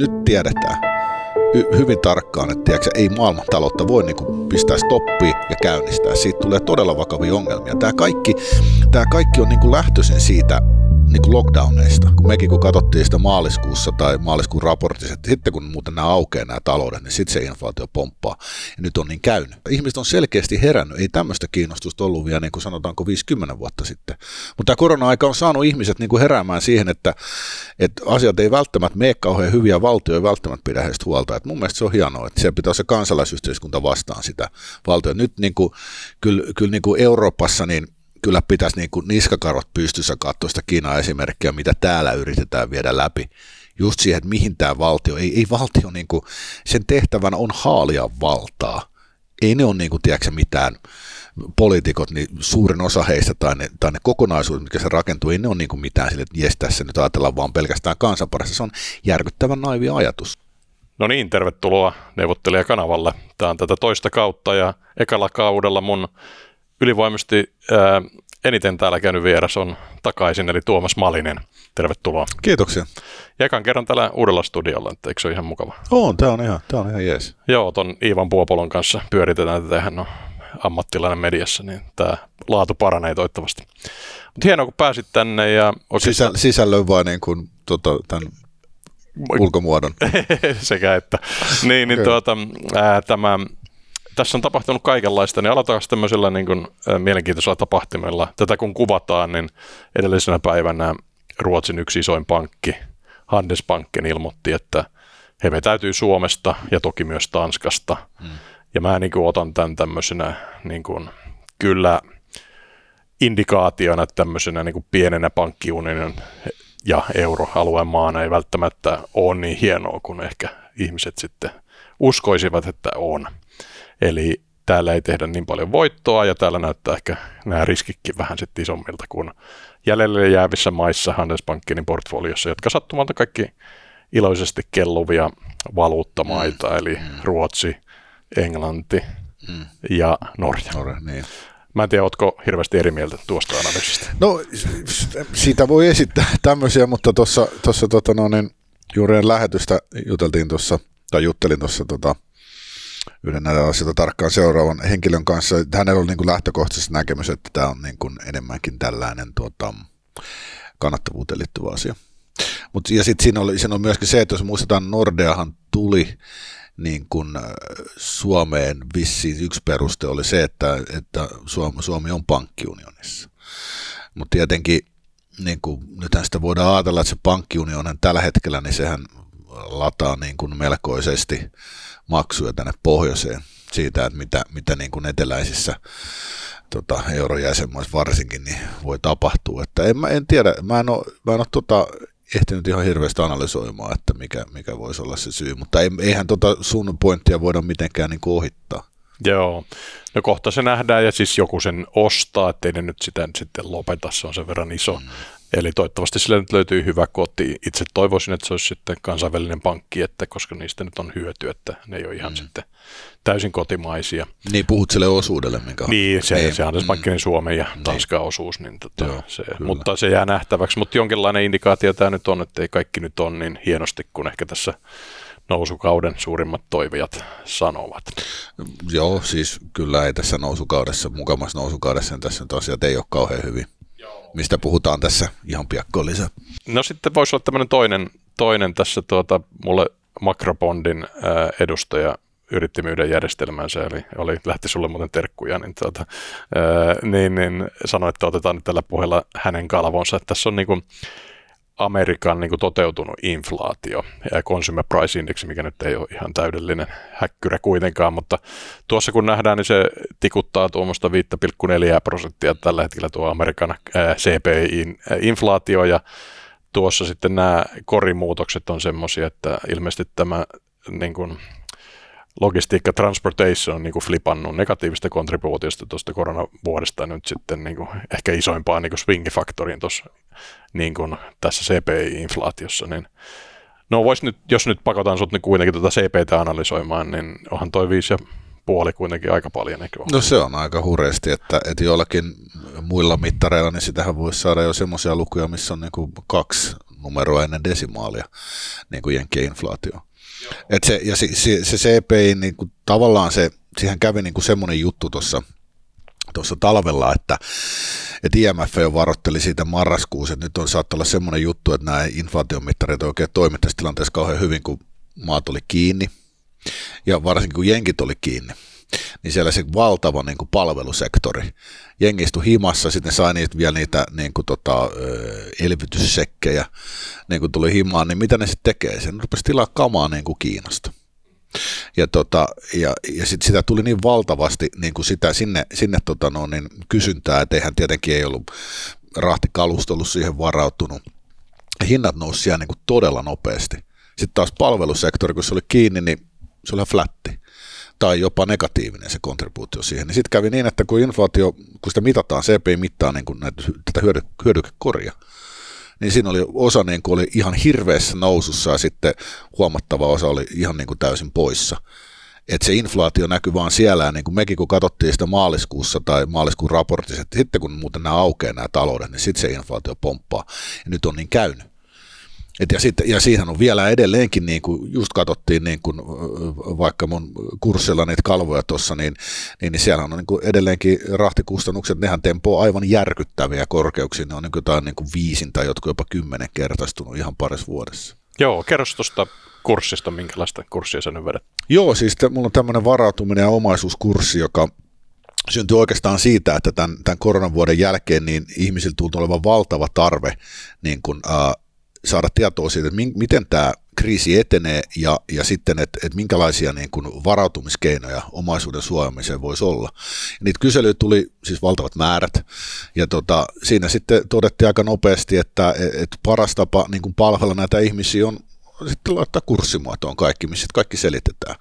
Nyt tiedetään hy- hyvin tarkkaan, että tiedätkö, ei maailmantaloutta voi niin kuin pistää stoppiin ja käynnistää. Siitä tulee todella vakavia ongelmia. Tämä kaikki, tämä kaikki on niin kuin lähtöisin siitä niin kuin lockdowneista. Kun mekin kun katsottiin sitä maaliskuussa tai maaliskuun raportissa, että sitten kun muuten nämä aukeaa nämä taloudet, niin sitten se inflaatio pomppaa. Ja nyt on niin käynyt. Ihmiset on selkeästi herännyt. Ei tämmöistä kiinnostusta ollut vielä niin kuin sanotaanko 50 vuotta sitten. Mutta tämä korona-aika on saanut ihmiset niin kuin heräämään siihen, että, että asiat ei välttämättä mene kauhean hyviä, valtio ei välttämättä pidä heistä huolta. Et mun mielestä se on hienoa, että siellä pitää se kansalaisyhteiskunta vastaan sitä valtiota. Nyt niin kuin, kyllä, kyllä niin kuin Euroopassa niin kyllä pitäisi niin kuin niskakarvat pystyssä katsoa sitä Kiinan esimerkkiä, mitä täällä yritetään viedä läpi. Just siihen, että mihin tämä valtio, ei, ei valtio, niin kuin, sen tehtävänä on haalia valtaa. Ei ne ole niin kuin, tiedätkö, mitään poliitikot, niin suurin osa heistä tai ne, tai ne kokonaisuudet, mikä se rakentuu, ei ne ole niin kuin mitään sille, että jes, tässä nyt ajatellaan vaan pelkästään kansan parissa. Se on järkyttävän naivi ajatus. No niin, tervetuloa neuvottelijakanavalle. Tämä on tätä toista kautta ja ekalla kaudella mun ylivoimaisesti ää, eniten täällä käynyt vieras on takaisin, eli Tuomas Malinen. Tervetuloa. Kiitoksia. Ja ekan kerran täällä uudella studiolla, että eikö se ole ihan mukava? On, tämä on ihan, tämä on ihan jees. Joo, ton Iivan Puopolon kanssa pyöritetään tätä, hän on ammattilainen mediassa, niin tämä laatu paranee toivottavasti. Mutta hienoa, kun pääsit tänne. Ja Sisä, sisällön vai niin kuin, tota, tämän ulkomuodon? Sekä että. Niin, niin okay. tuota, ää, tämä tässä on tapahtunut kaikenlaista, niin aloitetaan tämmöisellä niin kuin, mielenkiintoisella tapahtumella. Tätä kun kuvataan, niin edellisenä päivänä Ruotsin yksi isoin pankki, Handelsbanken, ilmoitti, että he vetäytyy Suomesta ja toki myös Tanskasta. Hmm. Ja mä niin kuin, otan tämän tämmöisenä niin kuin, kyllä indikaationa tämmöisenä niin kuin pienenä pankkiunionin ja euroalueen maana ei välttämättä ole niin hienoa kuin ehkä ihmiset sitten uskoisivat, että on. Eli täällä ei tehdä niin paljon voittoa ja täällä näyttää ehkä nämä riskitkin vähän sitten isommilta kuin jäljelle jäävissä maissa Handelsbankenin portfoliossa, jotka sattumalta kaikki iloisesti kelluvia valuuttamaita, mm. eli mm. Ruotsi, Englanti mm. ja Norja. Norja niin. Mä en tiedä, ootko hirveästi eri mieltä tuosta analyysistä? No, siitä voi esittää tämmöisiä, mutta tuossa tota, no, niin, juuri lähetystä juteltiin tuossa, tai juttelin tuossa tota, yhden näitä asioita tarkkaan seuraavan henkilön kanssa. Hänellä oli niin kuin lähtökohtaisesti näkemys, että tämä on niin kuin enemmänkin tällainen tuota, kannattavuuteen liittyvä asia. Mut, ja sitten siinä, oli, siinä on myöskin se, että jos muistetaan, Nordeahan tuli niin kuin äh, Suomeen vissiin yksi peruste oli se, että, että Suomi, Suomi on pankkiunionissa. Mutta tietenkin niin kuin, nythän sitä voidaan ajatella, että se pankkiunion tällä hetkellä, niin sehän lataa niin kuin melkoisesti maksuja tänne pohjoiseen siitä, että mitä, mitä niin kuin eteläisissä tota, eurojäsenmaissa varsinkin niin voi tapahtua. Että en, mä en tiedä, mä en ole, mä en ole tota, ehtinyt ihan hirveästi analysoimaan, että mikä, mikä voisi olla se syy, mutta eihän tota sun pointtia voida mitenkään niin ohittaa. Joo, no kohta se nähdään ja siis joku sen ostaa, ettei ne nyt sitä sitten lopeta, se on sen verran iso, mm. Eli toivottavasti sille nyt löytyy hyvä koti. Itse toivoisin, että se olisi sitten kansainvälinen pankki, että koska niistä nyt on hyöty, että ne ei ole ihan mm. sitten täysin kotimaisia. Niin, puhut sille osuudelle, minkä Niin, se, ei, se on mm. Suomen ja niin. Tanskan niin. osuus, niin tota, Joo, se, mutta se jää nähtäväksi. Mutta jonkinlainen indikaatio tämä nyt on, että ei kaikki nyt on niin hienosti kuin ehkä tässä nousukauden suurimmat toivijat sanovat. Joo, siis kyllä ei tässä nousukaudessa, mukamassa nousukaudessa, tässä nyt asiat ei ole kauhean hyvin mistä puhutaan tässä ihan piakkoon lisää. No sitten voisi olla tämmöinen toinen, toinen tässä tuota, mulle Makrobondin ää, edustaja yritti myydä järjestelmänsä, eli oli, lähti sulle muuten terkkuja, niin, tuota, ää, niin, niin sanoi, että otetaan nyt tällä puheella hänen kalvonsa. Että tässä on niin kuin, Amerikan niin kuin toteutunut inflaatio ja consumer price index, mikä nyt ei ole ihan täydellinen häkkyrä kuitenkaan, mutta tuossa kun nähdään, niin se tikuttaa tuommoista 5,4 prosenttia tällä hetkellä tuo Amerikan CPI-inflaatio ja tuossa sitten nämä korimuutokset on semmoisia, että ilmeisesti tämä niin kuin, logistiikka transportation on niin flipannut negatiivista kontribuutiosta tuosta koronavuodesta nyt sitten niin kuin ehkä isoimpaan niin swing-faktoriin tuossa niin kuin tässä CPI-inflaatiossa, niin no vois nyt, jos nyt pakotaan sut niin kuitenkin tuota CPtä analysoimaan, niin onhan toi viisi ja puoli kuitenkin aika paljon, eikö No se on aika hurjasti, että, että joillakin muilla mittareilla, niin sitähän voisi saada jo semmoisia lukuja, missä on niin kuin kaksi numeroa ennen desimaalia, niin kuin jenkkien inflaatio. Et se, ja se, se, se CPI, niin kuin, tavallaan se, siihen kävi niin kuin semmoinen juttu tuossa tuossa talvella, että, että IMF jo varoitteli siitä marraskuussa, että nyt on saattaa olla semmoinen juttu, että nämä inflaatiomittarit oikein toimi tässä tilanteessa kauhean hyvin, kun maat oli kiinni, ja varsinkin kun jenkit oli kiinni niin siellä se valtava niin kuin palvelusektori. Jengi istui himassa, sitten sai niitä, vielä niitä niin kuin, tota, elvytyssekkejä, niin kuin tuli himaan, niin mitä ne sitten tekee? Se rupesi tilaa kamaa niin kuin Kiinasta. Ja, tota, ja, ja sit sitä tuli niin valtavasti niin kuin sitä, sinne, sinne tota, no, niin kysyntää, että eihän tietenkin ei ollut rahtikalusto ollut siihen varautunut. Hinnat nousi siellä niin kuin todella nopeasti. Sitten taas palvelusektori, kun se oli kiinni, niin se oli flatti tai jopa negatiivinen se kontribuutio siihen. Niin sitten kävi niin, että kun inflaatio, kun sitä mitataan, CPI mittaa niin kuin näitä, tätä hyödy, hyödykekoria, niin siinä oli osa niin kuin oli ihan hirveässä nousussa ja sitten huomattava osa oli ihan niin kuin täysin poissa. Että se inflaatio näkyy vaan siellä, niin kuin mekin kun katsottiin sitä maaliskuussa tai maaliskuun raportissa, että sitten kun muuten nämä aukeaa nämä taloudet, niin sitten se inflaatio pomppaa. Ja nyt on niin käynyt. Et ja, sit, ja siihen on vielä edelleenkin, niin kuin just katsottiin niin kuin, vaikka mun kurssilla niitä kalvoja tuossa, niin, niin, niin siellä on niin kuin edelleenkin rahtikustannukset, nehän tempoo aivan järkyttäviä korkeuksia, ne on niin kuin jotain niin kuin viisin tai jotkut jopa kymmenen kertaistunut ihan parissa vuodessa. Joo, kerro tuosta kurssista, minkälaista kurssia sä nyt vedät? Joo, siis te, mulla on tämmöinen varautuminen ja omaisuuskurssi, joka syntyi oikeastaan siitä, että tämän, tämän koronavuoden jälkeen niin ihmisillä tullut olevan valtava tarve niin kuin, äh, saada tietoa siitä, että miten tämä kriisi etenee ja, ja sitten, että, että minkälaisia niin kuin varautumiskeinoja omaisuuden suojaamiseen voisi olla. Ja niitä kyselyitä tuli siis valtavat määrät ja tota, siinä sitten todettiin aika nopeasti, että, että paras tapa niin kuin palvella näitä ihmisiä on sitten laittaa kurssimuotoon kaikki, missä kaikki selitetään.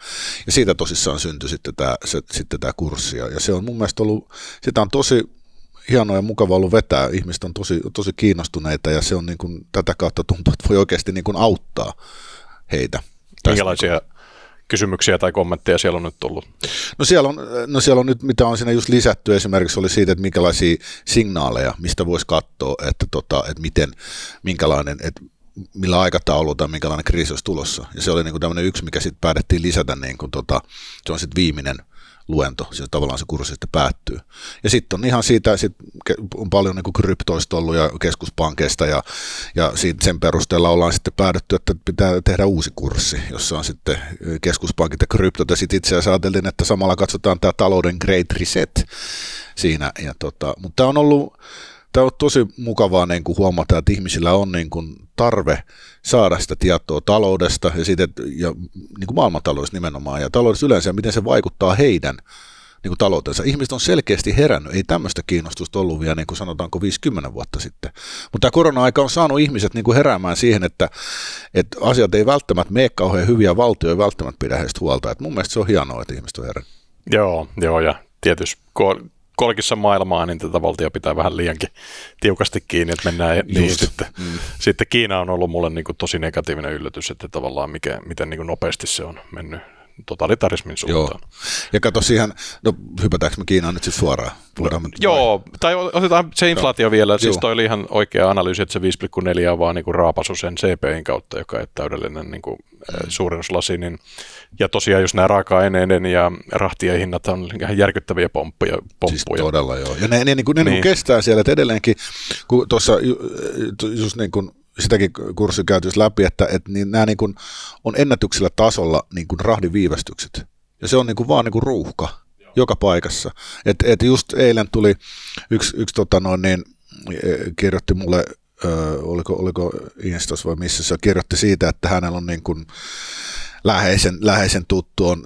Ja siitä tosissaan syntyi sitten tämä, se, sitten tämä kurssi. Ja se on mun mielestä ollut, sitä on tosi hienoa ja mukava ollut vetää. Ihmiset on tosi, tosi kiinnostuneita ja se on niin kuin, tätä kautta tuntuu, että voi oikeasti niin kuin auttaa heitä. Minkälaisia kysymyksiä tai kommentteja siellä on nyt tullut? No siellä on, no siellä on nyt, mitä on siinä just lisätty esimerkiksi oli siitä, että minkälaisia signaaleja, mistä voisi katsoa, että, tota, että miten, minkälainen, että millä aikataululla tai minkälainen kriisi olisi tulossa. Ja se oli niin kuin tämmöinen yksi, mikä sitten päätettiin lisätä, niin kuin tota, se on sitten viimeinen – luento, siis tavallaan se kurssi sitten päättyy. Ja sitten on ihan siitä, sit on paljon niin kryptoista ollut ja keskuspankeista ja, ja siitä sen perusteella ollaan sitten päädytty, että pitää tehdä uusi kurssi, jossa on sitten keskuspankit ja kryptot ja sitten itse asiassa ajateltiin, että samalla katsotaan tämä talouden great reset siinä. Ja tota, mutta tämä on ollut tämä on tosi mukavaa niin kuin huomata, että ihmisillä on niin kuin tarve saada sitä tietoa taloudesta ja, siitä, ja niin kuin maailmantaloudesta nimenomaan ja taloudesta yleensä ja miten se vaikuttaa heidän niin kuin taloutensa. Ihmiset on selkeästi herännyt, ei tämmöistä kiinnostusta ollut vielä niin kuin sanotaanko 50 vuotta sitten. Mutta tämä korona-aika on saanut ihmiset niin kuin heräämään siihen, että, että asiat ei välttämättä mene kauhean hyviä, valtio ei välttämättä pidä heistä huolta. Et mun mielestä se on hienoa, että ihmiset on herännyt. Joo, joo ja tietysti kolkissa maailmaa, niin tätä valtia pitää vähän liiankin tiukasti kiinni, että mennään Just. niin sitten, mm. sitten Kiina on ollut mulle niin kuin tosi negatiivinen yllätys, että tavallaan mikä, miten niin kuin nopeasti se on mennyt totalitarismin suuntaan. Joo. Ja kato siihen, no hypätäänkö me Kiinaan nyt sitten suoraan? Voidaan no, joo, tai otetaan se inflaatio joo. vielä. Siis toi oli ihan oikea analyysi, että se 5,4 on vaan niin kuin raapasu sen CPIin kautta, joka ei täydellinen niin kuin. Suurennuslasi. Niin, ja tosiaan just nämä raaka-aineiden ja rahtien hinnat on ihan järkyttäviä pomppuja. pomppuja. Siis todella joo. Ja ne, ne, niin kuin, ne niin. Niin kuin kestää siellä, että edelleenkin, kun tuossa just niin kuin sitäkin kurssi käytössä läpi, että, että niin nämä niin kuin on ennätyksellä tasolla niin kuin rahdin viivästykset. Ja se on niin kuin vaan niin kuin ruuhka Joo. joka paikassa. Et, et just eilen tuli yksi, yksi tota noin, niin, e, kirjoitti mulle, oliko, oliko Instas vai missä se kirjoitti siitä, että hänellä on niin kuin, läheisen, läheisen tuttu on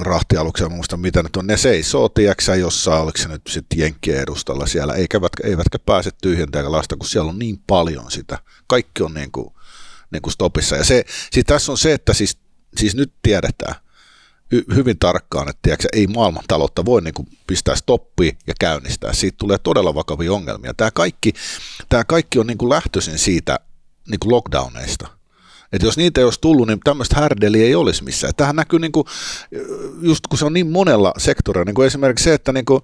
rahtialuksia, muista mitä nyt on, ne seisoo, tiedäksä, jossain, oliko se nyt sitten Jenkkien edustalla siellä, eikä, eivätkä pääse tyhjentämään lasta, kun siellä on niin paljon sitä. Kaikki on niin kuin, niin kuin stopissa. Ja se, siis tässä on se, että siis, siis nyt tiedetään, hyvin tarkkaan, että tiedätkö, ei maailmantaloutta voi niin kuin pistää stoppiin ja käynnistää. Siitä tulee todella vakavia ongelmia. Tämä kaikki, tämä kaikki on niin kuin lähtöisin siitä niin kuin lockdowneista. Että jos niitä ei olisi tullut, niin tämmöistä härdeliä ei olisi missään. Tähän näkyy, niin kuin, just kun se on niin monella sektorilla, niin kuin esimerkiksi se, että niin kuin,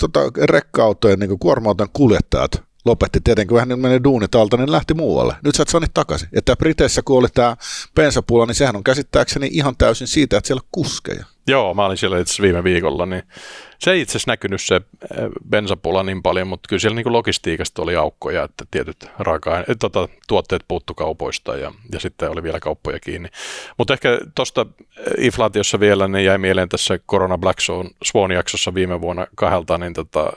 tota, rekka-autojen, niin kuorma kuljettajat lopetti tietenkin, kun hän meni duunit alta, niin lähti muualle. Nyt sä et saa niitä takaisin. Että Briteissä, kun oli tämä bensapula, niin sehän on käsittääkseni ihan täysin siitä, että siellä on kuskeja. Joo, mä olin siellä itse viime viikolla, niin se ei itse asiassa näkynyt se eh, bensapula niin paljon, mutta kyllä siellä niin logistiikasta oli aukkoja, että tietyt raaka tota, tuotteet puuttu kaupoista ja, ja sitten oli vielä kauppoja kiinni. Mutta ehkä tuosta eh, inflaatiossa vielä niin jäi mieleen tässä Corona Black Swan-jaksossa viime vuonna kahdelta, niin tota,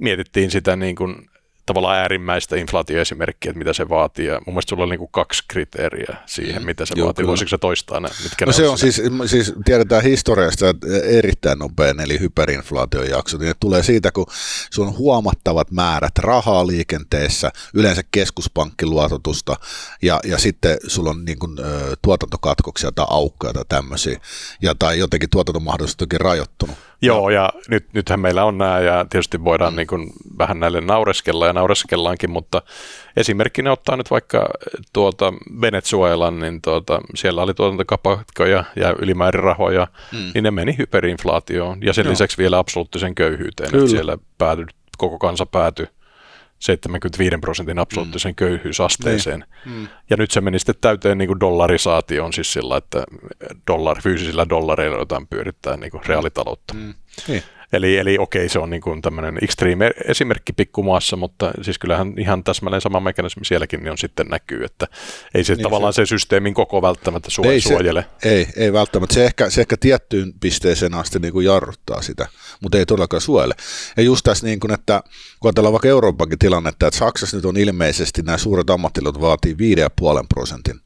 mietittiin sitä niin kuin tavallaan äärimmäistä inflaatioesimerkkiä, että mitä se vaatii. Ja mun mielestä sulla on niin kaksi kriteeriä siihen, mm. mitä se Joo, vaatii. Kyllä. Voisiko se toistaa ne? Mitkä no se on siis, siis, tiedetään historiasta että erittäin nopein, eli hyperinflaation jakso. Niin tulee siitä, kun sun on huomattavat määrät rahaa liikenteessä, yleensä keskuspankkiluototusta, ja, ja sitten sulla on niin kuin, tuotantokatkoksia tai aukkoja tai tämmöisiä, ja, tai jotenkin tuotantomahdollisuus rajoittunut. Joo, ja nyt, nythän meillä on nämä, ja tietysti voidaan mm. niin kuin vähän näille naureskella, ja naureskellaankin, mutta esimerkkinä ottaa nyt vaikka tuota Venezuelan, niin tuota, siellä oli tuotantokapakkoja ja ylimäärin rahoja, mm. niin ne meni hyperinflaatioon, ja sen Joo. lisäksi vielä absoluuttisen köyhyyteen, Kyllä. että siellä pääty, koko kansa päätyi 75 prosentin absoluuttisen mm. köyhyysasteeseen. Niin. Mm. Ja nyt se meni sitten täyteen niin kuin dollarisaatioon, siis sillä, että dollar, fyysisillä dollareilla jotain pyörittää niin kuin reaalitaloutta. Mm. Niin. Eli, eli okei, se on niin kuin tämmöinen extreme esimerkki pikkumaassa, mutta siis kyllähän ihan täsmälleen sama mekanismi sielläkin niin on sitten näkyy, että ei se niin tavallaan se, se systeemin koko välttämättä suo, ei suojele. Se, ei, ei välttämättä. Se ehkä, se ehkä tiettyyn pisteeseen asti niin kuin jarruttaa sitä, mutta ei todellakaan suojele. Ja just tässä niin kuin, että kun ajatellaan vaikka Euroopankin tilannetta, että Saksassa nyt on ilmeisesti nämä suuret ammattilot vaatii 5,5 prosentin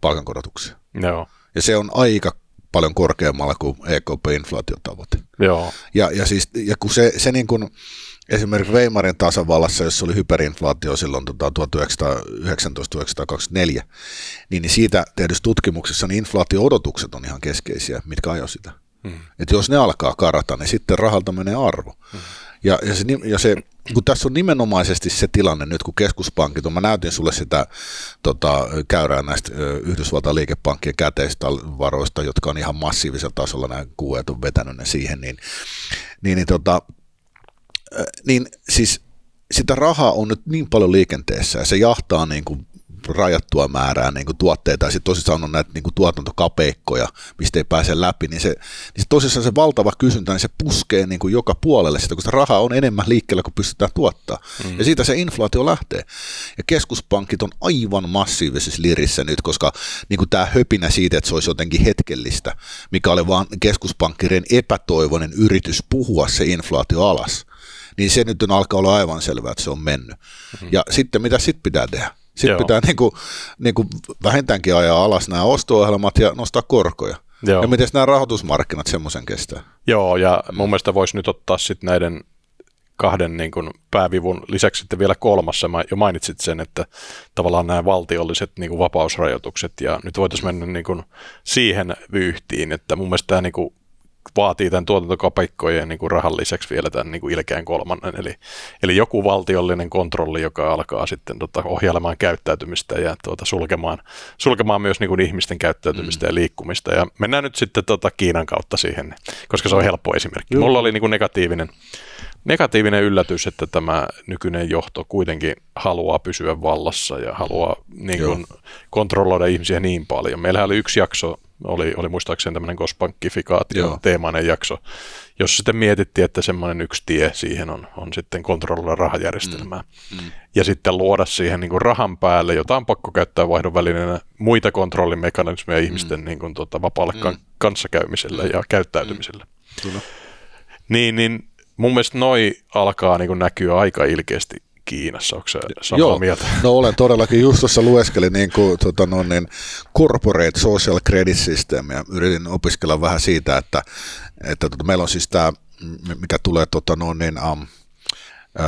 palkankorotuksia. Joo. Ja se on aika paljon korkeammalla kuin EKP-inflaatiotavoite. Joo. Ja, ja, siis, ja kun se, se niin kuin, esimerkiksi Weimarin tasavallassa, jossa oli hyperinflaatio silloin tota, 1919-1924, niin, niin siitä tehdyssä tutkimuksessa niin inflaatio-odotukset on ihan keskeisiä, mitkä ajo sitä. Hmm. Että jos ne alkaa karata, niin sitten rahalta menee arvo. Hmm. Ja, ja, se, ja se, kun tässä on nimenomaisesti se tilanne nyt, kun keskuspankit on, mä näytin sulle sitä tota, käyrää näistä Yhdysvaltain liikepankkien käteistä varoista, jotka on ihan massiivisella tasolla, nämä kuuet on vetänyt ne siihen, niin, niin, niin, tota, niin siis sitä rahaa on nyt niin paljon liikenteessä ja se jahtaa niin kuin rajattua määrää niin kuin tuotteita ja sitten tosissaan on näitä niin kuin tuotantokapeikkoja, mistä ei pääse läpi, niin se, niin se tosissaan se valtava kysyntä, niin se puskee niin kuin joka puolelle sitä, kun sitä rahaa on enemmän liikkeellä kuin pystytään tuottaa. Mm. Ja siitä se inflaatio lähtee. Ja keskuspankit on aivan massiivisessa lirissä nyt, koska niin kuin tämä höpinä siitä, että se olisi jotenkin hetkellistä, mikä oli vaan keskuspankkirien epätoivoinen yritys puhua se inflaatio alas, niin se nyt on alkaa olla aivan selvää, että se on mennyt. Mm-hmm. Ja sitten mitä sitten pitää tehdä? Sitten Joo. pitää niin kuin, niin kuin vähintäänkin ajaa alas nämä osto-ohjelmat ja nostaa korkoja. Joo. Ja miten nämä rahoitusmarkkinat semmoisen kestää? Joo, ja mun mielestä voisi nyt ottaa sitten näiden kahden niin kuin päävivun lisäksi sitten vielä kolmas, sä jo mainitsit sen, että tavallaan nämä valtiolliset niin kuin vapausrajoitukset, ja nyt voitaisiin mennä niin kuin siihen vyyhtiin, että mun mielestä tämä niin kuin vaatii tämän tuotantokapeikkojen niin kuin rahan lisäksi vielä tämän niin kuin ilkeän kolmannen. Eli, eli joku valtiollinen kontrolli, joka alkaa sitten tota, ohjailemaan käyttäytymistä ja tuota, sulkemaan, sulkemaan myös niin kuin ihmisten käyttäytymistä mm. ja liikkumista. Ja mennään nyt sitten tota, Kiinan kautta siihen, koska se on helppo esimerkki. Joo. Mulla oli niin kuin negatiivinen, negatiivinen yllätys, että tämä nykyinen johto kuitenkin haluaa pysyä vallassa ja haluaa niin kuin, kontrolloida ihmisiä niin paljon. Meillähän oli yksi jakso oli, oli muistaakseni tämmöinen kospankkifikaatio teemainen jakso, jossa sitten mietittiin, että semmoinen yksi tie siihen on, on sitten kontrolloida rahajärjestelmää. Mm. Mm. Ja sitten luoda siihen niin kuin rahan päälle, jota on pakko käyttää vaihdon välineenä muita kontrollimekanismeja mm. ihmisten niin kuin, tuota, vapaalle mm. kanssakäymiselle ja käyttäytymiselle. Mm. Niin, niin mun mielestä noi alkaa niin kuin näkyä aika ilkeästi Kiinassa, onko se samaa Joo, mieltä? No olen todellakin, just tuossa lueskelin niin kuin, tota, no, niin Corporate Social Credit System ja yritin opiskella vähän siitä, että, että tota, meillä on siis tämä, mikä tulee tota, no, niin, um,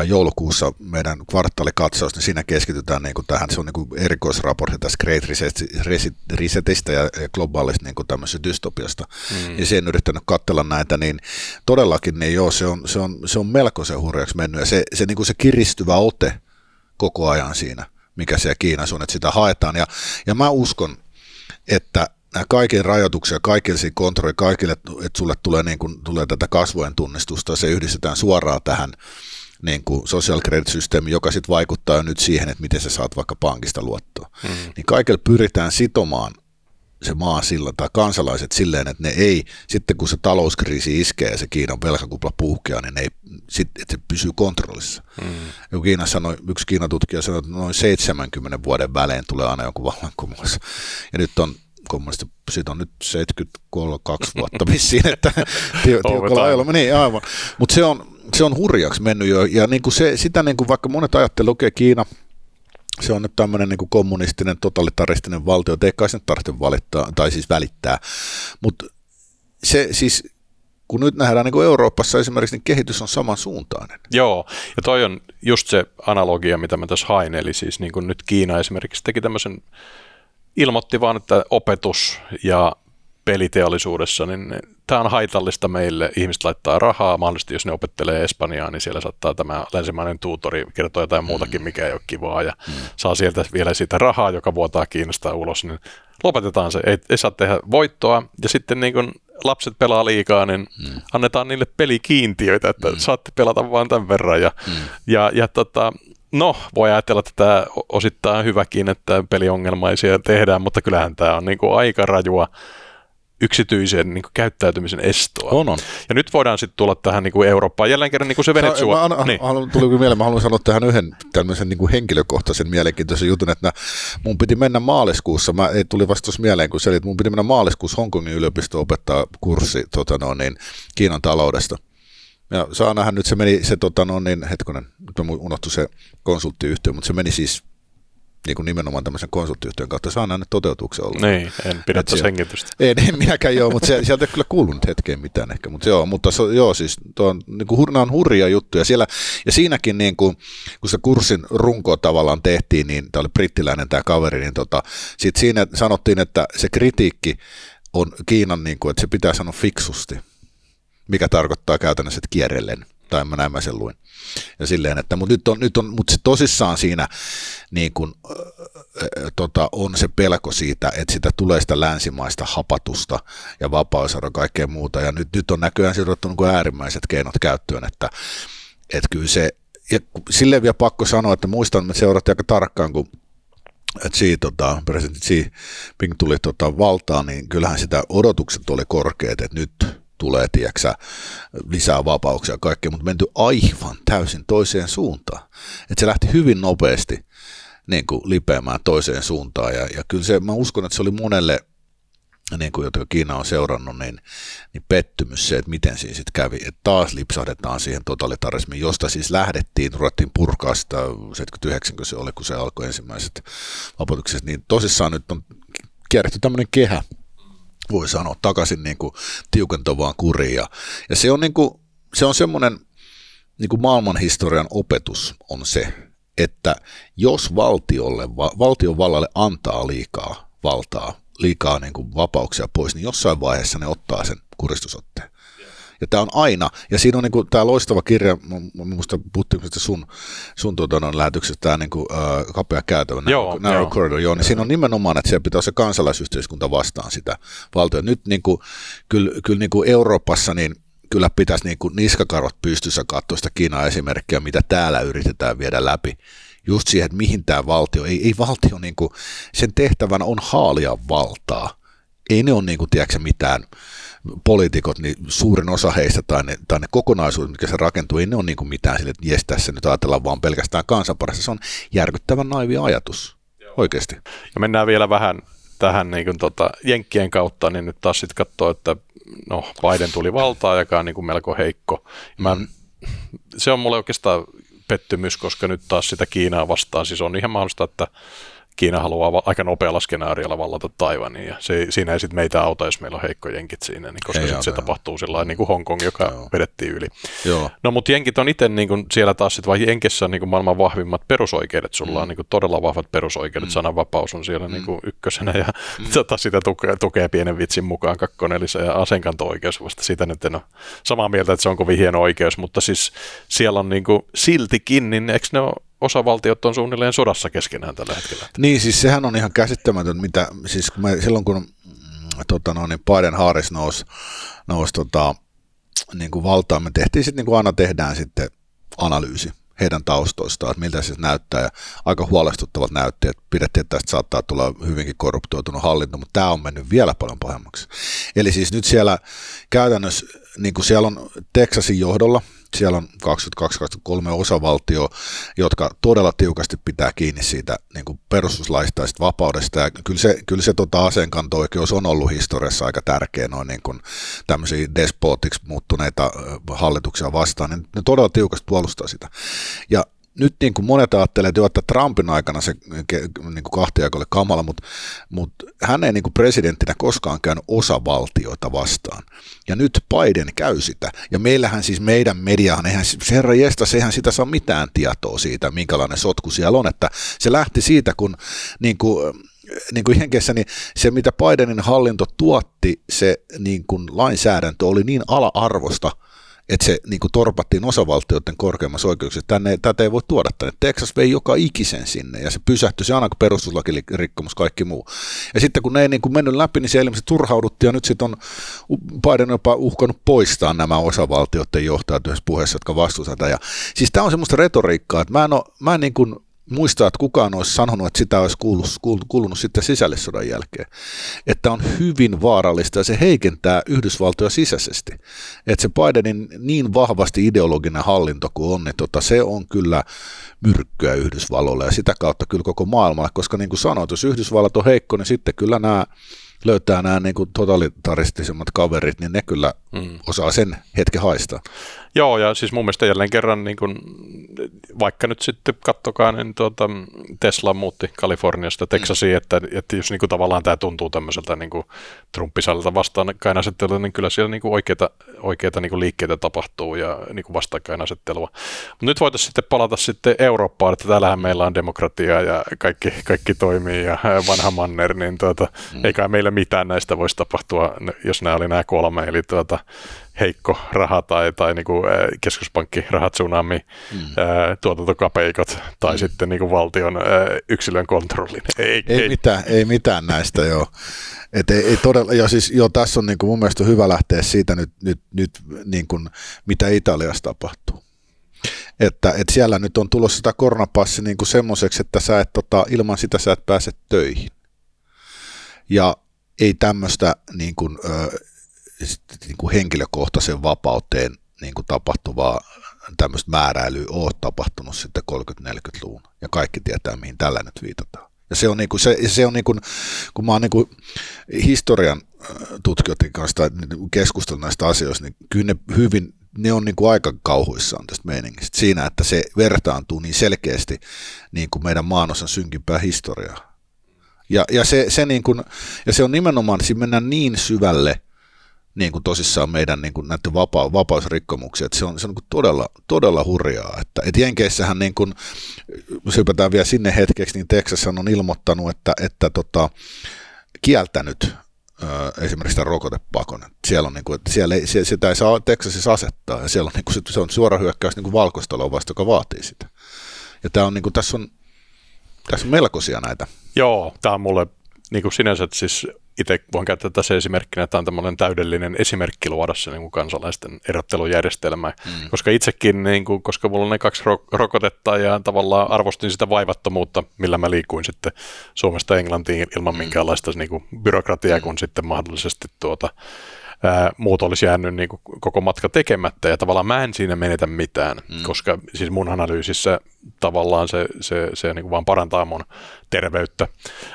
joulukuussa meidän kvartaalikatsaus, niin siinä keskitytään niin kuin tähän, se on niin kuin erikoisraportti tästä Great Resetistä ja globaalista niin kuin tämmöisestä dystopiasta, mm. ja sen yrittänyt katsella näitä, niin todellakin niin joo, se on, se on, se on melkoisen hurjaksi mennyt, ja se, se, niin kuin se kiristyvä ote koko ajan siinä, mikä siellä Kiinassa on, että sitä haetaan, ja, ja mä uskon, että kaiken rajoituksia, kaikille siinä kontrolli, kaikille, että sulle tulee, niin kuin, tulee tätä kasvojen tunnistusta, se yhdistetään suoraan tähän niin kuin social credit systeemi, joka sitten vaikuttaa jo nyt siihen, että miten sä saat vaikka pankista luottoa. Mm. Niin kaikella pyritään sitomaan se maa sillä, tai kansalaiset silleen, että ne ei, sitten kun se talouskriisi iskee ja se Kiinan velkakupla puhkeaa, niin ne ei, sit, että se pysyy kontrollissa. Mm. Kiina sanoi, yksi Kiinan tutkija sanoi, että noin 70 vuoden välein tulee aina joku vallankumous. Ja nyt on kommunisti, siitä on nyt 72 vuotta vissiin, että tiukalla ajalla. Niin, aivan. Mutta se on, se on hurjaksi mennyt jo, ja niin kuin se, sitä niin kuin vaikka monet ajattelevat, lukee Kiina, se on nyt tämmöinen niin kommunistinen, totalitaristinen valtio, että ei kai sen tarvitse valittaa, tai siis välittää, mutta se siis kun nyt nähdään niin kuin Euroopassa esimerkiksi, niin kehitys on samansuuntainen. Joo, ja toi on just se analogia, mitä mä tässä hain, eli siis niin kuin nyt Kiina esimerkiksi teki tämmöisen, ilmoitti vaan, että opetus ja peliteollisuudessa, niin tämä on haitallista meille. Ihmiset laittaa rahaa, mahdollisesti jos ne opettelee Espanjaa, niin siellä saattaa tämä länsimainen tuutori kertoa jotain muutakin, mm. mikä ei ole kivaa, ja mm. saa sieltä vielä sitä rahaa, joka vuotaa Kiinasta ulos, niin lopetetaan se. Ei, ei saa tehdä voittoa, ja sitten niin kun lapset pelaa liikaa, niin mm. annetaan niille pelikiintiöitä, että mm. saatte pelata vain tämän verran, ja, mm. ja, ja tota, No, voi ajatella, että tämä osittain hyväkin, että peliongelmaisia tehdään, mutta kyllähän tämä on niin kuin aika rajua yksityisen niin kuin, käyttäytymisen estoa. On, on. Ja nyt voidaan sitten tulla tähän niin kuin Eurooppaan jälleen kerran niin kuin se Venezuela. Mä, mä, niin. haluan, tuli mieleen, mä haluan sanoa tähän yhden tämmöisen niin kuin henkilökohtaisen mielenkiintoisen jutun, että mun piti mennä maaliskuussa, mä ei tuli vasta mieleen, kun se että mun piti mennä maaliskuussa Hongkongin yliopisto opettaa kurssi tota no, niin, Kiinan taloudesta. Ja saa nähdä, nyt se meni se, tota no, niin, hetkonen, nyt unohtui se konsulttiyhtiö, mutta se meni siis niin kuin nimenomaan tämmöisen konsulttiyhtiön kautta saa näin toteutuksen olla. Niin, en pidä tässä hengitystä. En, en minäkään joo, mutta se, sieltä ei kyllä kuulunut hetkeen mitään ehkä, mutta joo, mutta se, joo siis tuo on, niin kuin, nämä on hurja juttuja siellä, ja siinäkin niin kuin, kun se kurssin runko tavallaan tehtiin, niin tämä oli brittiläinen tämä kaveri, niin tota, sit siinä sanottiin, että se kritiikki on Kiinan, niin kuin, että se pitää sanoa fiksusti, mikä tarkoittaa käytännössä, että kierrellen tai mä näin mä sen luin. Ja silleen, että mutta nyt on, nyt on mutta se tosissaan siinä niin kun, äh, tota, on se pelko siitä, että sitä tulee sitä länsimaista hapatusta ja vapausarvoa kaikkea muuta. Ja nyt, nyt on näköjään siirrytty niin äärimmäiset keinot käyttöön, että, että kyllä se, ja silleen vielä pakko sanoa, että muistan, että seurattiin aika tarkkaan, kun Xi, tota, presidentti Xi Ping tuli tota, valtaan, niin kyllähän sitä odotukset oli korkeat, että nyt tulee, tiedäksä, lisää vapauksia ja kaikkea, mutta menty aivan täysin toiseen suuntaan. Että se lähti hyvin nopeasti niin kuin lipeämään toiseen suuntaan ja, ja kyllä se, mä uskon, että se oli monelle niin kuin, jotka Kiina on seurannut, niin, niin pettymys se, että miten siinä sitten kävi. Että taas lipsahdetaan siihen totalitarismiin, josta siis lähdettiin, ruvettiin purkaa sitä 79, kun se oli, kun se alkoi ensimmäiset vapautukset, niin tosissaan nyt on kierretty tämmöinen kehä, voi sanoa, takaisin niin kuin tiukentavaan kuriin. Ja, ja se on, niin kuin, se on semmoinen niin kuin maailmanhistorian opetus on se, että jos valtiolle, valtion vallalle antaa liikaa valtaa, liikaa niin kuin vapauksia pois, niin jossain vaiheessa ne ottaa sen kuristusotteen. Ja tämä on aina, ja siinä on niinku tämä loistava kirja, minusta puhuttiin sun, sun tuota, no, lähetyksestä, tämä niinku, äh, kapea käytävä, joo, narrow joo. corridor, joo, niin siinä on nimenomaan, että siellä pitää se kansalaisyhteiskunta vastaan sitä valtiota. Nyt niinku, kyllä, kyllä niinku Euroopassa, niin kyllä pitäisi niinku niskakarvat pystyssä katsoa sitä Kiinan esimerkkiä, mitä täällä yritetään viedä läpi just siihen, että mihin tämä valtio, ei, ei valtio, niinku, sen tehtävänä on haalia valtaa. Ei ne ole, niinku, tiedätkö, mitään poliitikot, niin suurin osa heistä tai ne, tai ne kokonaisuudet, mikä se rakentuu, ei ne ole niin kuin mitään sille, että jes, tässä nyt ajatellaan vaan pelkästään kansan parissa. Se on järkyttävän naivi ajatus, Joo. oikeasti. Ja mennään vielä vähän tähän niin kuin tota, Jenkkien kautta, niin nyt taas sitten katsoo, että no, Biden tuli valtaan, joka on niin kuin melko heikko. Mä, mm. Se on mulle oikeastaan pettymys, koska nyt taas sitä Kiinaa vastaan, siis on ihan mahdollista, että Kiina haluaa aika nopealla skenaariolla vallata Taiwanin ja se, siinä ei sitten meitä auta, jos meillä on heikko jenkit siinä, niin koska sit se joo. tapahtuu sillä niin kuin Hongkong, joka joo. vedettiin yli. Joo. No mutta jenkit on itse niin kuin siellä taas sitten, vai Jenkissä on niin kuin maailman vahvimmat perusoikeudet, sulla mm. on niin kuin todella vahvat perusoikeudet, mm. sananvapaus on siellä mm. niin kuin ykkösenä ja mm. tota, sitä tukee, tukee pienen vitsin mukaan kakkonelissa ja asenkanto-oikeus vasta sitä nyt en ole samaa mieltä, että se on kovin hieno oikeus, mutta siis siellä on niin kuin siltikin, niin eikö ne ole osavaltiot on suunnilleen sodassa keskenään tällä hetkellä. Niin, siis sehän on ihan käsittämätön, mitä, siis kun me, silloin kun mm, tota, no, niin Biden Harris nousi, nousi tota, niin kuin valtaan, me tehtiin sitten niin kuin aina tehdään sitten analyysi heidän taustoistaan, että miltä se näyttää, ja aika huolestuttavat näytteet. Pidettiin, että tästä saattaa tulla hyvinkin korruptoitunut hallinto, mutta tämä on mennyt vielä paljon pahemmaksi. Eli siis nyt siellä käytännössä, niin kuin siellä on Texasin johdolla, siellä on 22-23 osavaltio, jotka todella tiukasti pitää kiinni siitä niin kuin perustuslaista ja vapaudesta. Ja kyllä se, kyllä se tota aseenkanto-oikeus on ollut historiassa aika tärkeä noin niin kuin tämmöisiä despotiksi muuttuneita hallituksia vastaan. Niin ne todella tiukasti puolustaa sitä. Ja nyt niin kuin monet ajattelevat että Trumpin aikana se niin kuin kahtiaiko oli kamala, mutta, mutta hän ei niin kuin presidenttinä koskaan käynyt osavaltioita vastaan. Ja nyt Biden käy sitä. Ja meillähän siis meidän mediahan, eihän, herra jesta, sehän sitä saa mitään tietoa siitä, minkälainen sotku siellä on. Että se lähti siitä, kun niin kuin, niin kuin Jenkeissä, niin se mitä Bidenin hallinto tuotti, se niin kuin lainsäädäntö oli niin ala-arvosta, että se niin kuin torpattiin osavaltioiden korkeimmassa oikeuksessa. Tänne, tätä ei voi tuoda tänne. Texas vei joka ikisen sinne ja se pysähtyi se aina kun perustuslakirikkomus kaikki muu. Ja sitten kun ne ei niin kuin mennyt läpi, niin se ilmeisesti turhauduttiin ja nyt sitten on Biden jopa uhkanut poistaa nämä osavaltioiden johtajat yhdessä puheessa, jotka vastustavat. Ja, siis tämä on semmoista retoriikkaa, että mä en, ole, mä en niin kuin muistaa, että kukaan olisi sanonut, että sitä olisi kuulunut, kuulunut sitten sisällissodan jälkeen. Että on hyvin vaarallista ja se heikentää Yhdysvaltoja sisäisesti. Että se Bidenin niin vahvasti ideologinen hallinto kuin on, niin tota, se on kyllä myrkkyä Yhdysvalloille ja sitä kautta kyllä koko maailmalle, koska niin kuin sanoit, jos Yhdysvallat on heikko, niin sitten kyllä nämä löytää nämä niin kuin totalitaristisemmat kaverit, niin ne kyllä mm. osaa sen hetken haistaa. Joo, ja siis mun mielestä jälleen kerran, niin kun, vaikka nyt sitten kattokaa, niin tuota, Tesla muutti Kaliforniasta Texasiin, mm. että, että jos niin kuin, tavallaan tämä tuntuu tämmöiseltä niin Trumpisalta vastakkainasettelulta, niin kyllä siellä niin kuin, oikeita, oikeita niin kuin, liikkeitä tapahtuu ja niin kuin vastakkainasettelua. Mutta nyt voitaisiin sitten palata sitten Eurooppaan, että täällähän meillä on demokratia ja kaikki, kaikki toimii ja vanha manner, niin tuota, mm. eikä meillä mitään näistä voisi tapahtua, jos nämä oli nämä kolme, eli tuota, heikko raha tai, tai niin kuin keskuspankki rahat tsunami, mm. tuotantokapeikot tai mm. sitten niin kuin valtion yksilön kontrollin. Ei, ei, ei. Mitään, ei mitään näistä joo. Et ei, ei todella, ja siis jo tässä on niin kuin mun mielestä hyvä lähteä siitä nyt, nyt, nyt niin kuin, mitä Italiassa tapahtuu. Että, että siellä nyt on tulossa sitä koronapassi niin kuin semmoiseksi, että sä et, tota, ilman sitä sä et pääse töihin. Ja ei tämmöistä niin kuin, niin kuin henkilökohtaisen vapauteen niin kuin tapahtuvaa tämmöistä määräilyä ole tapahtunut sitten 30-40-luvun. Ja kaikki tietää, mihin tällä nyt viitataan. Ja se on, niin kuin, se, se on niin kuin, kun mä oon niin kuin historian tutkijoiden kanssa keskustellut näistä asioista, niin kyllä ne hyvin, ne on niin kuin aika kauhuissaan tästä meiningistä. Siinä, että se vertaantuu niin selkeästi niin kuin meidän maanosan synkimpää historiaa. Ja, ja, se, se niin kuin, ja se on nimenomaan, siinä mennään niin syvälle niin kuin tosissaan meidän niin kuin näiden vapa- vapausrikkomuksia, että se on, se on niin todella, todella hurjaa. Että, et Jenkeissähän, niin kuin, jos hypätään vielä sinne hetkeksi, niin Texas on ilmoittanut, että, että tota, kieltänyt esimerkiksi tämän rokotepakon. Siellä, on niin kuin, siellä ei, siellä, sitä ei saa Texasissa asettaa, ja siellä on, niin kuin, se on suora hyökkäys niin valkoistaloa vasta, joka vaatii sitä. Ja tämä on, niin kuin, tässä, on, tässä on melkoisia näitä. Joo, tämä on mulle niin kuin sinänsä siis itse voin käyttää tässä esimerkkinä, että tämä on tämmöinen täydellinen esimerkki luoda se niin kuin kansalaisten erottelujärjestelmä, mm. koska itsekin, niin kuin, koska mulla on ne kaksi rokotetta ja tavallaan arvostin sitä vaivattomuutta, millä mä liikuin sitten Suomesta Englantiin ilman mm. minkäänlaista niin kuin, byrokratiaa, mm. kun sitten mahdollisesti tuota, ää, muut olisi jäänyt niin kuin, koko matka tekemättä ja tavallaan mä en siinä menetä mitään, mm. koska siis mun analyysissä tavallaan se, se, se niin kuin vaan parantaa mun terveyttä.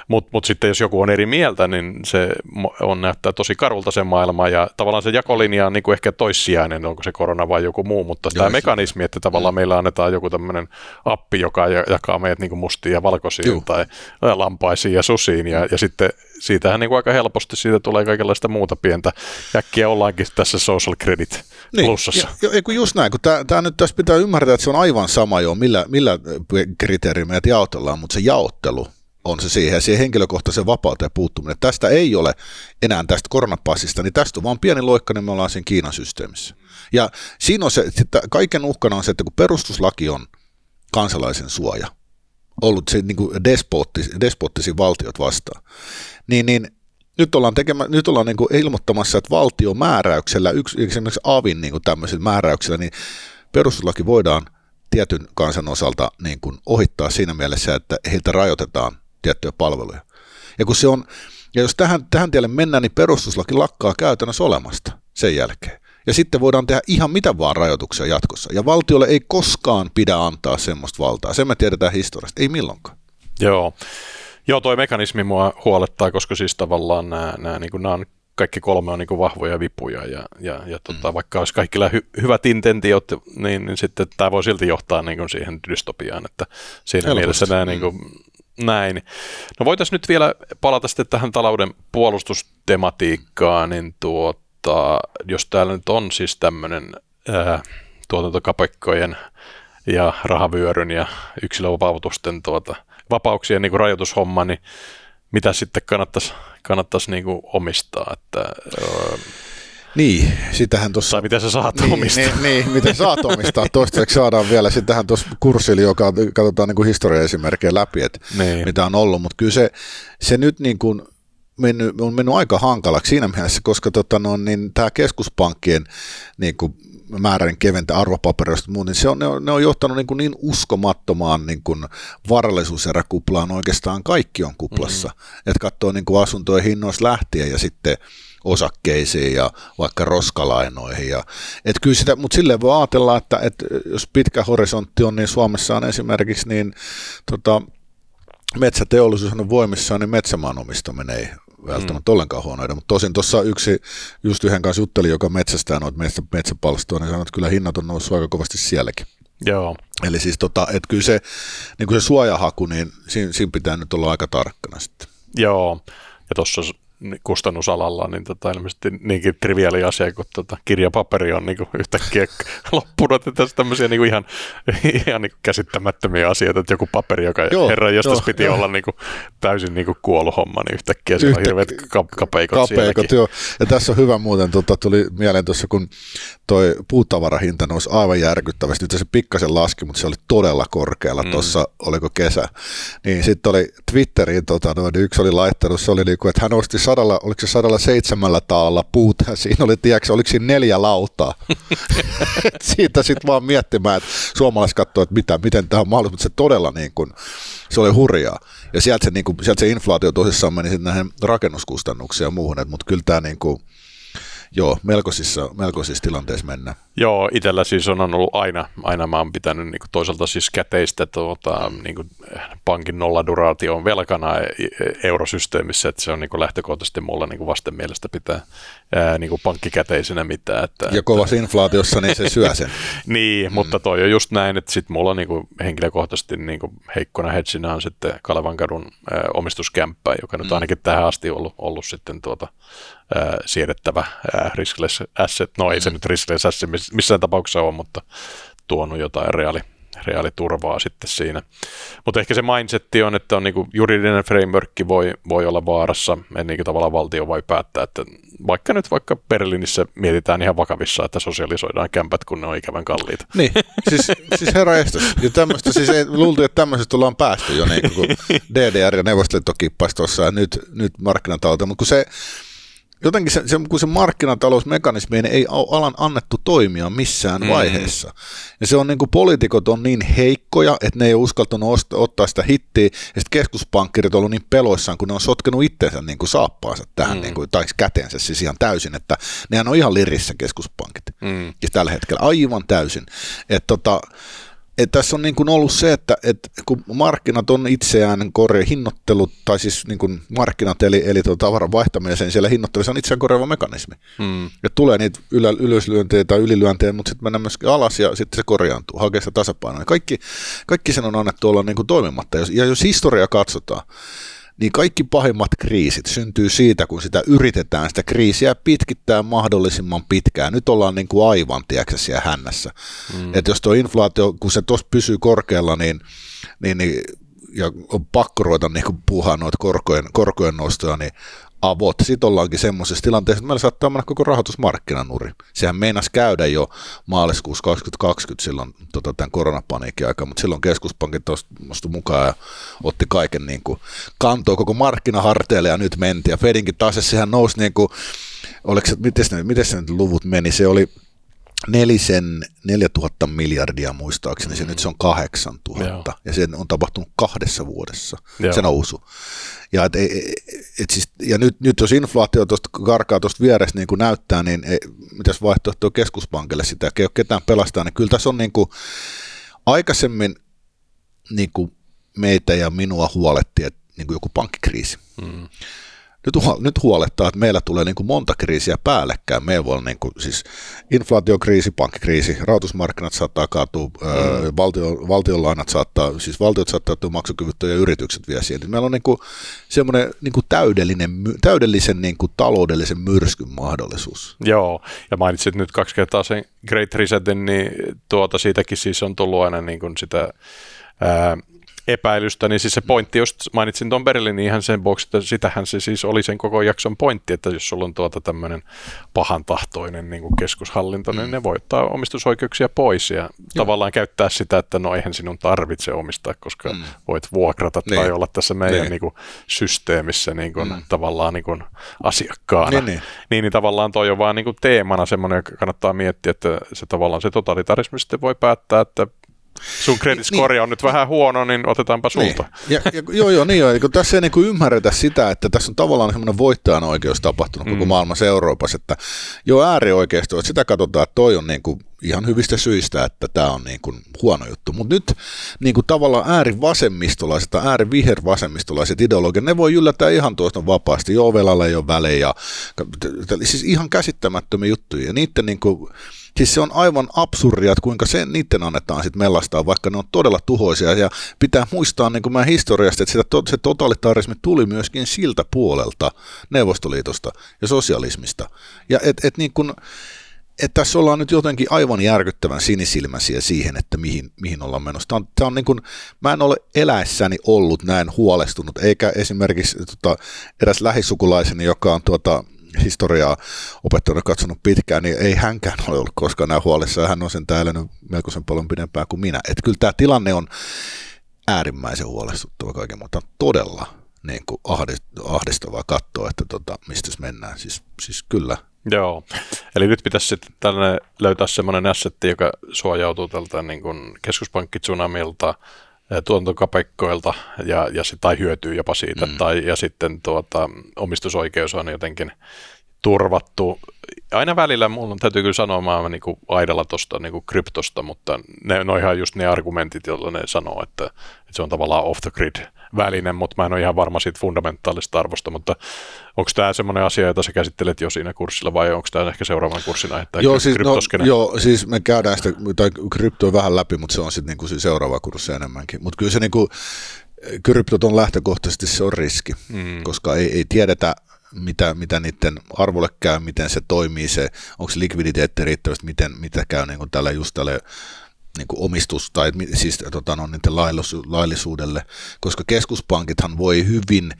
Mutta mut sitten jos joku on eri mieltä, niin se on näyttää tosi karulta se maailma ja tavallaan se jakolinja on niin kuin ehkä toissijainen, onko se korona vai joku muu, mutta tämä mekanismi, että tavallaan mm. meillä annetaan joku tämmöinen appi, joka jakaa meidät niin kuin mustiin ja valkoisiin Juh. tai lampaisiin ja susiin ja, ja sitten siitähän niin kuin aika helposti siitä tulee kaikenlaista muuta pientä. Äkkiä ollaankin tässä social credit niin, plussassa. Ja, ja, just näin, kun tämä nyt tässä pitää ymmärtää, että se on aivan sama jo, millä, millä kriteerillä meidät jaotellaan, mutta se jaottelu on se siihen ja siihen henkilökohtaisen vapauteen puuttuminen. Tästä ei ole enää tästä koronapassista, niin tästä on vaan pieni loikka, niin me ollaan siinä Kiinan systeemissä. Ja siinä on se, että kaiken uhkana on se, että kun perustuslaki on kansalaisen suoja, ollut se niin kuin despoottis, despoottisi valtiot vastaan, niin, niin nyt ollaan, tekemä, nyt ollaan niin kuin ilmoittamassa, että valtiomääräyksellä, yksi, esimerkiksi AVin niin kuin tämmöisillä määräyksillä, niin perustuslaki voidaan tietyn kansan osalta niin kuin ohittaa siinä mielessä, että heiltä rajoitetaan tiettyjä palveluja. Ja kun se on, ja jos tähän, tähän tielle mennään, niin perustuslaki lakkaa käytännössä olemasta sen jälkeen. Ja sitten voidaan tehdä ihan mitä vaan rajoituksia jatkossa. Ja valtiolle ei koskaan pidä antaa semmoista valtaa. Sen me tiedetään historiasta. Ei milloinkaan. Joo. Joo, toi mekanismi mua huolettaa, koska siis tavallaan nämä, nämä, niin kuin, nämä on kaikki kolme on niin kuin vahvoja vipuja ja, ja, ja tota, mm. vaikka olisi kaikilla hy, hyvät intentiot, niin, niin sitten tämä voi silti johtaa niin kuin siihen dystopiaan, että siinä Helposti. mielessä nämä niin kuin, mm. näin. No voitaisiin nyt vielä palata sitten tähän talouden puolustustematiikkaan, niin tuota, jos täällä nyt on siis tämmöinen tuotantokapekkojen ja rahavyöryn ja yksilövapautusten tuota, vapauksien niin kuin rajoitushomma, niin mitä sitten kannattaisi, kannattaisi niin kuin omistaa. Että, öö, niin, sitähän tuossa... Tai miten sä saat niin, omistaa. Niin, niin, miten saat omistaa. Toistaiseksi saadaan vielä sitähän tuossa kurssilla, joka katsotaan niin kuin historiaesimerkkejä läpi, että niin. mitä on ollut. Mutta kyllä se, se nyt niin kuin mennyt, on mennyt aika hankalaksi siinä mielessä, koska tota, no, niin tämä keskuspankkien niin kuin määräinen keventä arvopapereista muun, niin, se on, ne, on, ne on johtanut niin, kuin niin uskomattomaan niin kuin varallisuuseräkuplaan oikeastaan kaikki on kuplassa. Mm-hmm. Että katsoo niin kuin asuntojen hinnoista lähtien ja sitten osakkeisiin ja vaikka roskalainoihin. Ja, et kyllä sitä, mutta silleen voi ajatella, että, että jos pitkä horisontti on, niin Suomessa on esimerkiksi niin, tota, metsäteollisuus on voimissaan, niin metsämaan omistaminen ei välttämättä mm. ollenkaan huonoida, mutta tosin tuossa yksi, just yhden kanssa jutteli, joka metsästää noita metsä, metsäpalstoa, niin sanoi, että kyllä hinnat on noussut aika kovasti sielläkin. Joo. Eli siis tota, että kyllä se, niin kuin se suojahaku, niin siinä, siinä pitää nyt olla aika tarkkana sitten. Joo, ja tuossa kustannusalalla, niin tota, ilmeisesti niinkin triviaali asia, kun tota, kirjapaperi on niin kuin yhtäkkiä loppunut, että tässä tämmöisiä niin kuin ihan, ihan niin kuin käsittämättömiä asioita, että joku paperi, joka joo, herra jostain piti joo. olla niin kuin, täysin niin kuin kuollut homma, niin yhtäkkiä Yhtä, on hirveät kapeikot, kapeikot joo. Ja tässä on hyvä muuten, tota, tuli mieleen tuossa, kun toi puutavarahinta nousi aivan järkyttävästi, nyt se pikkasen laski, mutta se oli todella korkealla mm. tuossa, oliko kesä, niin sitten oli Twitteriin, tota, noin, yksi oli laittanut, se oli niin kuin, että hän osti sadalla, oliko se sadalla seitsemällä taalalla puuta, ja siinä oli, tiedätkö, oliko siinä neljä lautaa. Siitä sitten vaan miettimään, että suomalaiset katsoo, että mitä, miten tämä on mahdollista, mutta se todella niin kuin, se oli hurjaa. Ja sieltä se, niin kuin, sieltä se inflaatio tosissaan meni sitten näihin rakennuskustannuksiin ja muuhun, mutta kyllä tämä niin kuin, joo, melkoisissa, melkoisissa tilanteissa mennään. Joo, itsellä siis on ollut aina, aina mä oon pitänyt niin kuin toisaalta siis käteistä tuota, niin kuin pankin nolladuraation velkana e, e, eurosysteemissä, että se on niin kuin lähtökohtaisesti mulla niin kuin vasten mielestä pitää ää, niin kuin pankkikäteisenä mitään. Että, ja kovassa inflaatiossa niin se syö sen. niin, mm. mutta toi on just näin, että sitten mulla niin kuin henkilökohtaisesti niin kuin heikkona hedginä on sitten Kalevankadun ää, omistuskämppä, joka nyt mm. ainakin tähän asti on ollut, ollut sitten tuota, ää, siedettävä riskless asset. No ei se mm. nyt riskless asset missään tapauksessa ole, mutta tuonut jotain reaali, reaaliturvaa sitten siinä. Mutta ehkä se mindsetti on, että on niinku juridinen framework voi, voi olla vaarassa, en niinku tavallaan valtio voi päättää, että vaikka nyt vaikka Berliinissä mietitään ihan vakavissa, että sosialisoidaan kämpät, kun ne on ikävän kalliita. Niin, siis, siis herra estos. Ja tämmöistä, siis ei, luultiin, että tämmöisestä ollaan päästy jo, niin kuin DDR ja Neuvostoliitto kippasi tuossa ja nyt, nyt markkinatalouteen, mutta kun se, jotenkin se, se, kun se markkinatalousmekanismi ei alan annettu toimia missään mm. vaiheessa. Ja se on niin kuin poliitikot on niin heikkoja, että ne ei ole uskaltanut ottaa sitä hittiä, ja sitten keskuspankkirit on ollut niin peloissaan, kun ne on sotkenut itseensä niin kuin saappaansa tähän, mm. niin kuin, tai käteensä siis ihan täysin, että nehän on ihan lirissä keskuspankit. Mm. Ja tällä hetkellä aivan täysin. Että tota, että tässä on niin kuin ollut se, että, että kun markkinat on itseään korja, hinnoittelut, tai siis niin kuin markkinat, eli, eli tuota tavaran vaihtaminen, niin siellä hinnoittelussa on itseään korjaava mekanismi. Hmm. Ja tulee niitä ylä, ylöslyöntejä tai ylilyöntejä, mutta sitten mennään myöskin alas ja sitten se korjaantuu, hakee sitä tasapainoa. Kaikki, kaikki sen on annettu olla niin kuin toimimatta. Ja jos historia katsotaan, niin kaikki pahimmat kriisit syntyy siitä, kun sitä yritetään sitä kriisiä pitkittää mahdollisimman pitkään. Nyt ollaan niin kuin aivan, tiedätkö, siellä hännässä. Mm. Että jos tuo inflaatio, kun se tuossa pysyy korkealla, niin, niin, niin ja on pakko ruveta niin puhaa noita korkojen, korkojen nostoja, niin avot. Sitten ollaankin semmoisessa tilanteessa, että meillä saattaa mennä koko rahoitusmarkkinanuri. Sehän meinas käydä jo maaliskuussa 2020 silloin tota, tämän koronapaniikin aikaa, mutta silloin keskuspankit tuosta mukaan ja otti kaiken niin kuin, kantoi koko markkinaharteille ja nyt menti. Ja Fedinkin taas sehän nousi niin kuin, oliko se, miten, se, miten se nyt luvut meni, se oli nelisen, 4000 miljardia muistaakseni, se mm. nyt se on 8000 Joo. ja se on tapahtunut kahdessa vuodessa, Joo. se nousu. Ja, et, et, et siis, ja nyt, nyt jos inflaatio tuosta karkaa tuosta vierestä niin kuin näyttää, niin ei, mitäs vaihtoehtoa keskuspankille sitä, ei ole ketään pelastaa, niin kyllä tässä on niin kuin, aikaisemmin niin kuin meitä ja minua huoletti, että niin kuin joku pankkikriisi. Mm nyt, nyt huolettaa, että meillä tulee niin kuin monta kriisiä päällekkäin. Meillä voi olla niin kuin, siis inflaatiokriisi, pankkikriisi, rahoitusmarkkinat saattaa kaatua, mm. ö, valtio, valtionlainat saattaa, siis valtiot saattaa tulla maksukyvyttöjä yritykset vielä siellä. Meillä on niin kuin semmoinen niin kuin täydellinen, täydellisen niin kuin taloudellisen myrskyn mahdollisuus. Joo, ja mainitsit nyt kaksi kertaa sen Great Resetin, niin tuota siitäkin siis on tullut aina niin kuin sitä ää, epäilystä, niin siis se pointti, jos mainitsin Tom Berlin, niin ihan sen vuoksi, että sitähän se siis oli sen koko jakson pointti, että jos sulla on tuota tämmöinen pahan tahtoinen niin kuin keskushallinto, niin mm. niin ne voi ottaa omistusoikeuksia pois ja Joo. tavallaan käyttää sitä, että no eihän sinun tarvitse omistaa, koska mm. voit vuokrata niin. tai olla tässä meidän niin. Niin kuin, systeemissä niin kuin, mm. tavallaan niin kuin, asiakkaana. Niin, niin. Niin, niin tavallaan toi on vaan niin kuin teemana semmoinen, joka kannattaa miettiä, että se tavallaan se totalitarismi sitten voi päättää, että sun credit score niin, on nyt vähän huono, niin otetaanpa niin. sulta. Niin. Ja, ja, joo, joo, niin joo. Kun tässä ei niin kuin ymmärretä sitä, että tässä on tavallaan semmoinen voittajan oikeus tapahtunut mm. koko maailmassa Euroopassa, että joo äärioikeisto, että sitä katsotaan, että toi on niin kuin ihan hyvistä syistä, että tämä on niin kuin huono juttu. Mutta nyt niin kuin tavallaan äärivasemmistolaiset tai äärivihervasemmistolaiset ideologiat, ne voi yllättää ihan tuosta vapaasti. Joo, velalla ei ole välejä. Siis ihan käsittämättömiä juttuja. Ja niiden niin kuin, Siis se on aivan absurdia, että kuinka sen, niiden annetaan sitten mellastaa, vaikka ne on todella tuhoisia. Ja pitää muistaa niin kuin mä historiasta, että sitä, se totalitarismi tuli myöskin siltä puolelta Neuvostoliitosta ja sosialismista. Ja et, et niin kuin, että tässä ollaan nyt jotenkin aivan järkyttävän sinisilmäisiä siihen, että mihin, mihin ollaan menossa. Tämä on, tämä on niin kuin, mä en ole eläessäni ollut näin huolestunut, eikä esimerkiksi tota, eräs lähisukulaiseni, joka on tuota, historiaa opettanut katsonut pitkään, niin ei hänkään ole ollut koskaan näin huolissa, hän on sen täällä nyt melkoisen paljon pidempään kuin minä. Että kyllä tämä tilanne on äärimmäisen huolestuttava kaiken, mutta todella niin kuin ahdistavaa katsoa, että tota, mistä mennään. Siis, siis kyllä. Joo, eli nyt pitäisi sitten tällainen löytää semmoinen assetti, joka suojautuu tältä niin keskuspankkitsunamilta, tuotantokapekkoilta ja, ja se, tai hyötyy jopa siitä, mm. tai, ja sitten tuota, omistusoikeus on jotenkin turvattu. Aina välillä mun täytyy kyllä sanoa, mä niin aidalla tuosta niin kryptosta, mutta ne, ne on ihan just ne argumentit, joilla ne sanoo, että, että se on tavallaan off the grid väline, mutta mä en ole ihan varma siitä fundamentaalista arvosta, mutta onko tämä semmoinen asia, jota sä käsittelet jo siinä kurssilla vai onko tämä ehkä seuraavan kurssin aihe? Joo, siis, no, joo, siis me käydään sitä, tai kryptoa vähän läpi, mutta se on sitten niinku seuraava kurssi enemmänkin. Mutta kyllä se niinku, kryptot on lähtökohtaisesti se on riski, mm. koska ei, ei tiedetä, mitä, mitä niiden arvolle käy, miten se toimii, se, onko se likviditeetti riittävästi, miten, mitä käy niin kuin tällä just tälle niin kuin omistus tai siis tota, no, niiden laillisuudelle, koska keskuspankithan voi hyvin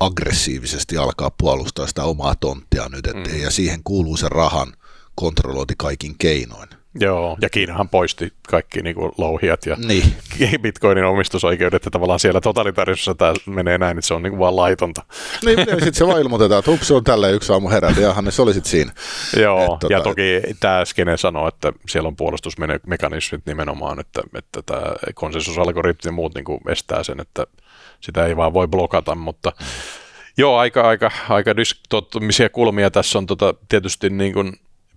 aggressiivisesti alkaa puolustaa sitä omaa tonttia nyt, et, mm. ja siihen kuuluu se rahan kontrollointi kaikin keinoin. Joo, ja Kiinahan poisti kaikki niin kuin louhijat ja niin. bitcoinin omistusoikeudet, ja tavallaan siellä totalitaarisuudessa tämä menee näin, että se on niin kuin vaan laitonta. Niin, ja sitten se vaan ilmoitetaan, että hups, on tälleen yksi aamu herätä, ja se oli sitten siinä. Joo, et, tota, ja toki tämä skene sanoo, että siellä on puolustusmekanismit nimenomaan, että, että tämä konsensusalgoritmi ja muut niin kuin estää sen, että sitä ei vaan voi blokata, mutta Joo, aika, aika, aika dyskottomisia kulmia tässä on tota, tietysti niin kuin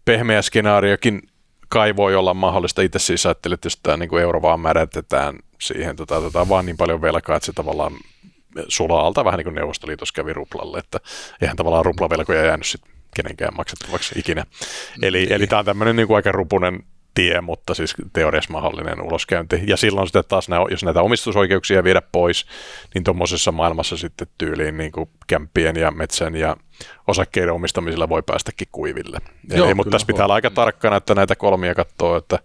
pehmeä skenaariokin kai voi olla mahdollista. Itse siis ajattelin, että jos tämä niin kuin euro vaan märätetään siihen, tota, otetaan vaan niin paljon velkaa, että se tavallaan sulaa alta vähän niin kuin Neuvostoliitossa kävi ruplalle, että eihän tavallaan ruplavelkoja jäänyt sitten kenenkään maksettavaksi ikinä. Eli, eli tämä on tämmöinen niin kuin aika rupunen tie, mutta siis teoriassa mahdollinen uloskäynti. Ja silloin sitten taas, nämä, jos näitä omistusoikeuksia viedä pois, niin tuommoisessa maailmassa sitten tyyliin niin kuin kämppien ja metsän ja osakkeiden omistamisella voi päästäkin kuiville. Joo, Ei, mutta tässä pitää olla aika tarkkana, että näitä kolmia katsoo, että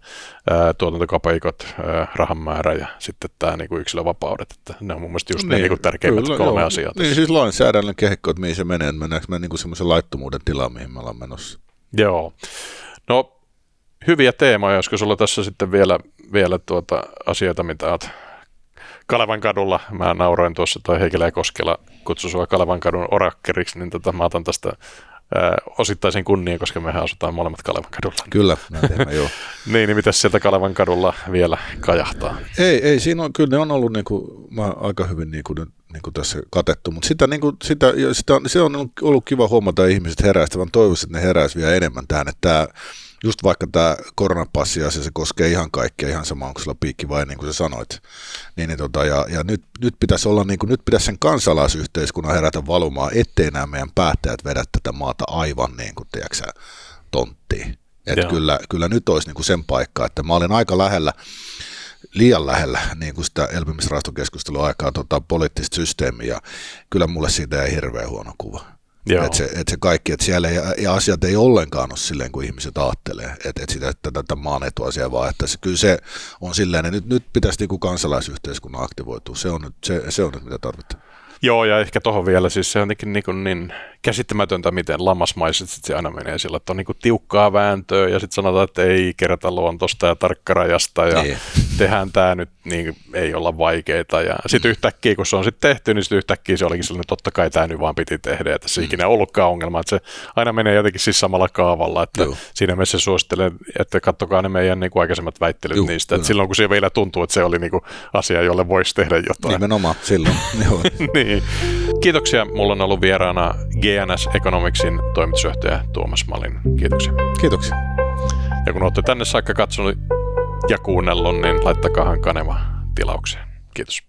ää, tuotantokapeikot, ää, rahan määrä ja sitten tämä niin kuin yksilövapaudet. Että ne on mun mielestä just niin, ne niin kuin tärkeimmät kyllä, kolme joo. asiaa. Niin siis lainsäädännön kehikko, että mihin se menee, että mennäänkö me niin semmoisen laittomuuden tilaan, mihin me ollaan menossa. Joo. No hyviä teemoja, josko sulla tässä sitten vielä, vielä tuota asioita, mitä olet Kalevan kadulla, mä nauroin tuossa, toi Heikelä ja Koskela kutsui sua Kalevan kadun orakkeriksi, niin tota, mä otan tästä osittaisen kunnian, koska mehän asutaan molemmat Kalevan kadulla. Kyllä, teemme, joo. niin, niin mitäs sieltä Kalevan kadulla vielä kajahtaa? Ei, ei siinä on, kyllä ne on ollut niin kuin, mä aika hyvin niin kuin, niin kuin tässä katettu, mutta sitä, niin kuin, sitä, sitä, se on ollut kiva huomata, että ihmiset heräisivät, vaan toivoisin, että ne heräisivät vielä enemmän tähän, että tämä just vaikka tämä koronapassi asia, se koskee ihan kaikkea, ihan sama onko sillä piikki vai niin kuin sä sanoit. Niin, niin tota, ja, ja nyt, nyt, pitäisi olla, niin kuin, nyt pitäisi sen kansalaisyhteiskunnan herätä valumaan, ettei nämä meidän päättäjät vedä tätä maata aivan niin kuin, tiedätkö, tonttiin. Että kyllä, kyllä nyt olisi niin kuin sen paikka, että mä olen aika lähellä, liian lähellä niin kuin sitä elpymisrahastokeskustelua aikaa tota, poliittista systeemiä, kyllä mulle siitä ei hirveän huono kuva. Että se, et se kaikki, että siellä ei, ja asiat ei ollenkaan ole silleen kuin ihmiset ajattelee, että et sitä että tätä maan etuasiaa, vaan että se, kyllä se on silleen, että nyt, nyt pitäisi niin kuin kansalaisyhteiskunnan aktivoitua, se on nyt, se, se on nyt mitä tarvitaan. Joo, ja ehkä tuohon vielä, siis se on jotenkin niin, kuin niin käsittämätöntä, miten lammasmaisesti se aina menee sillä, että on niin kuin tiukkaa vääntöä ja sitten sanotaan, että ei kerätä luontosta ja tarkkarajasta ja niin. Tehdään tämä nyt, niin ei olla vaikeita. Ja sitten yhtäkkiä, kun se on sitten tehty, niin sitten yhtäkkiä se olikin sellainen, että totta kai tämä nyt vaan piti tehdä, että se mm. ikinä ollutkaan ongelma, että se aina menee jotenkin siis samalla kaavalla, että Joo. siinä mielessä suosittelen, että katsokaa ne meidän niin kuin aikaisemmat väittelyt Juh, niistä, että silloin kun se vielä tuntuu, että se oli niin kuin asia, jolle voisi tehdä jotain. Nimenomaan silloin. niin. Kiitoksia. Mulla on ollut vieraana GNS Economicsin toimitusjohtaja Tuomas Malin. Kiitoksia. Kiitoksia. Ja kun olette tänne saakka katsonut ja kuunnellut, niin laittakahan kanava tilaukseen. Kiitos.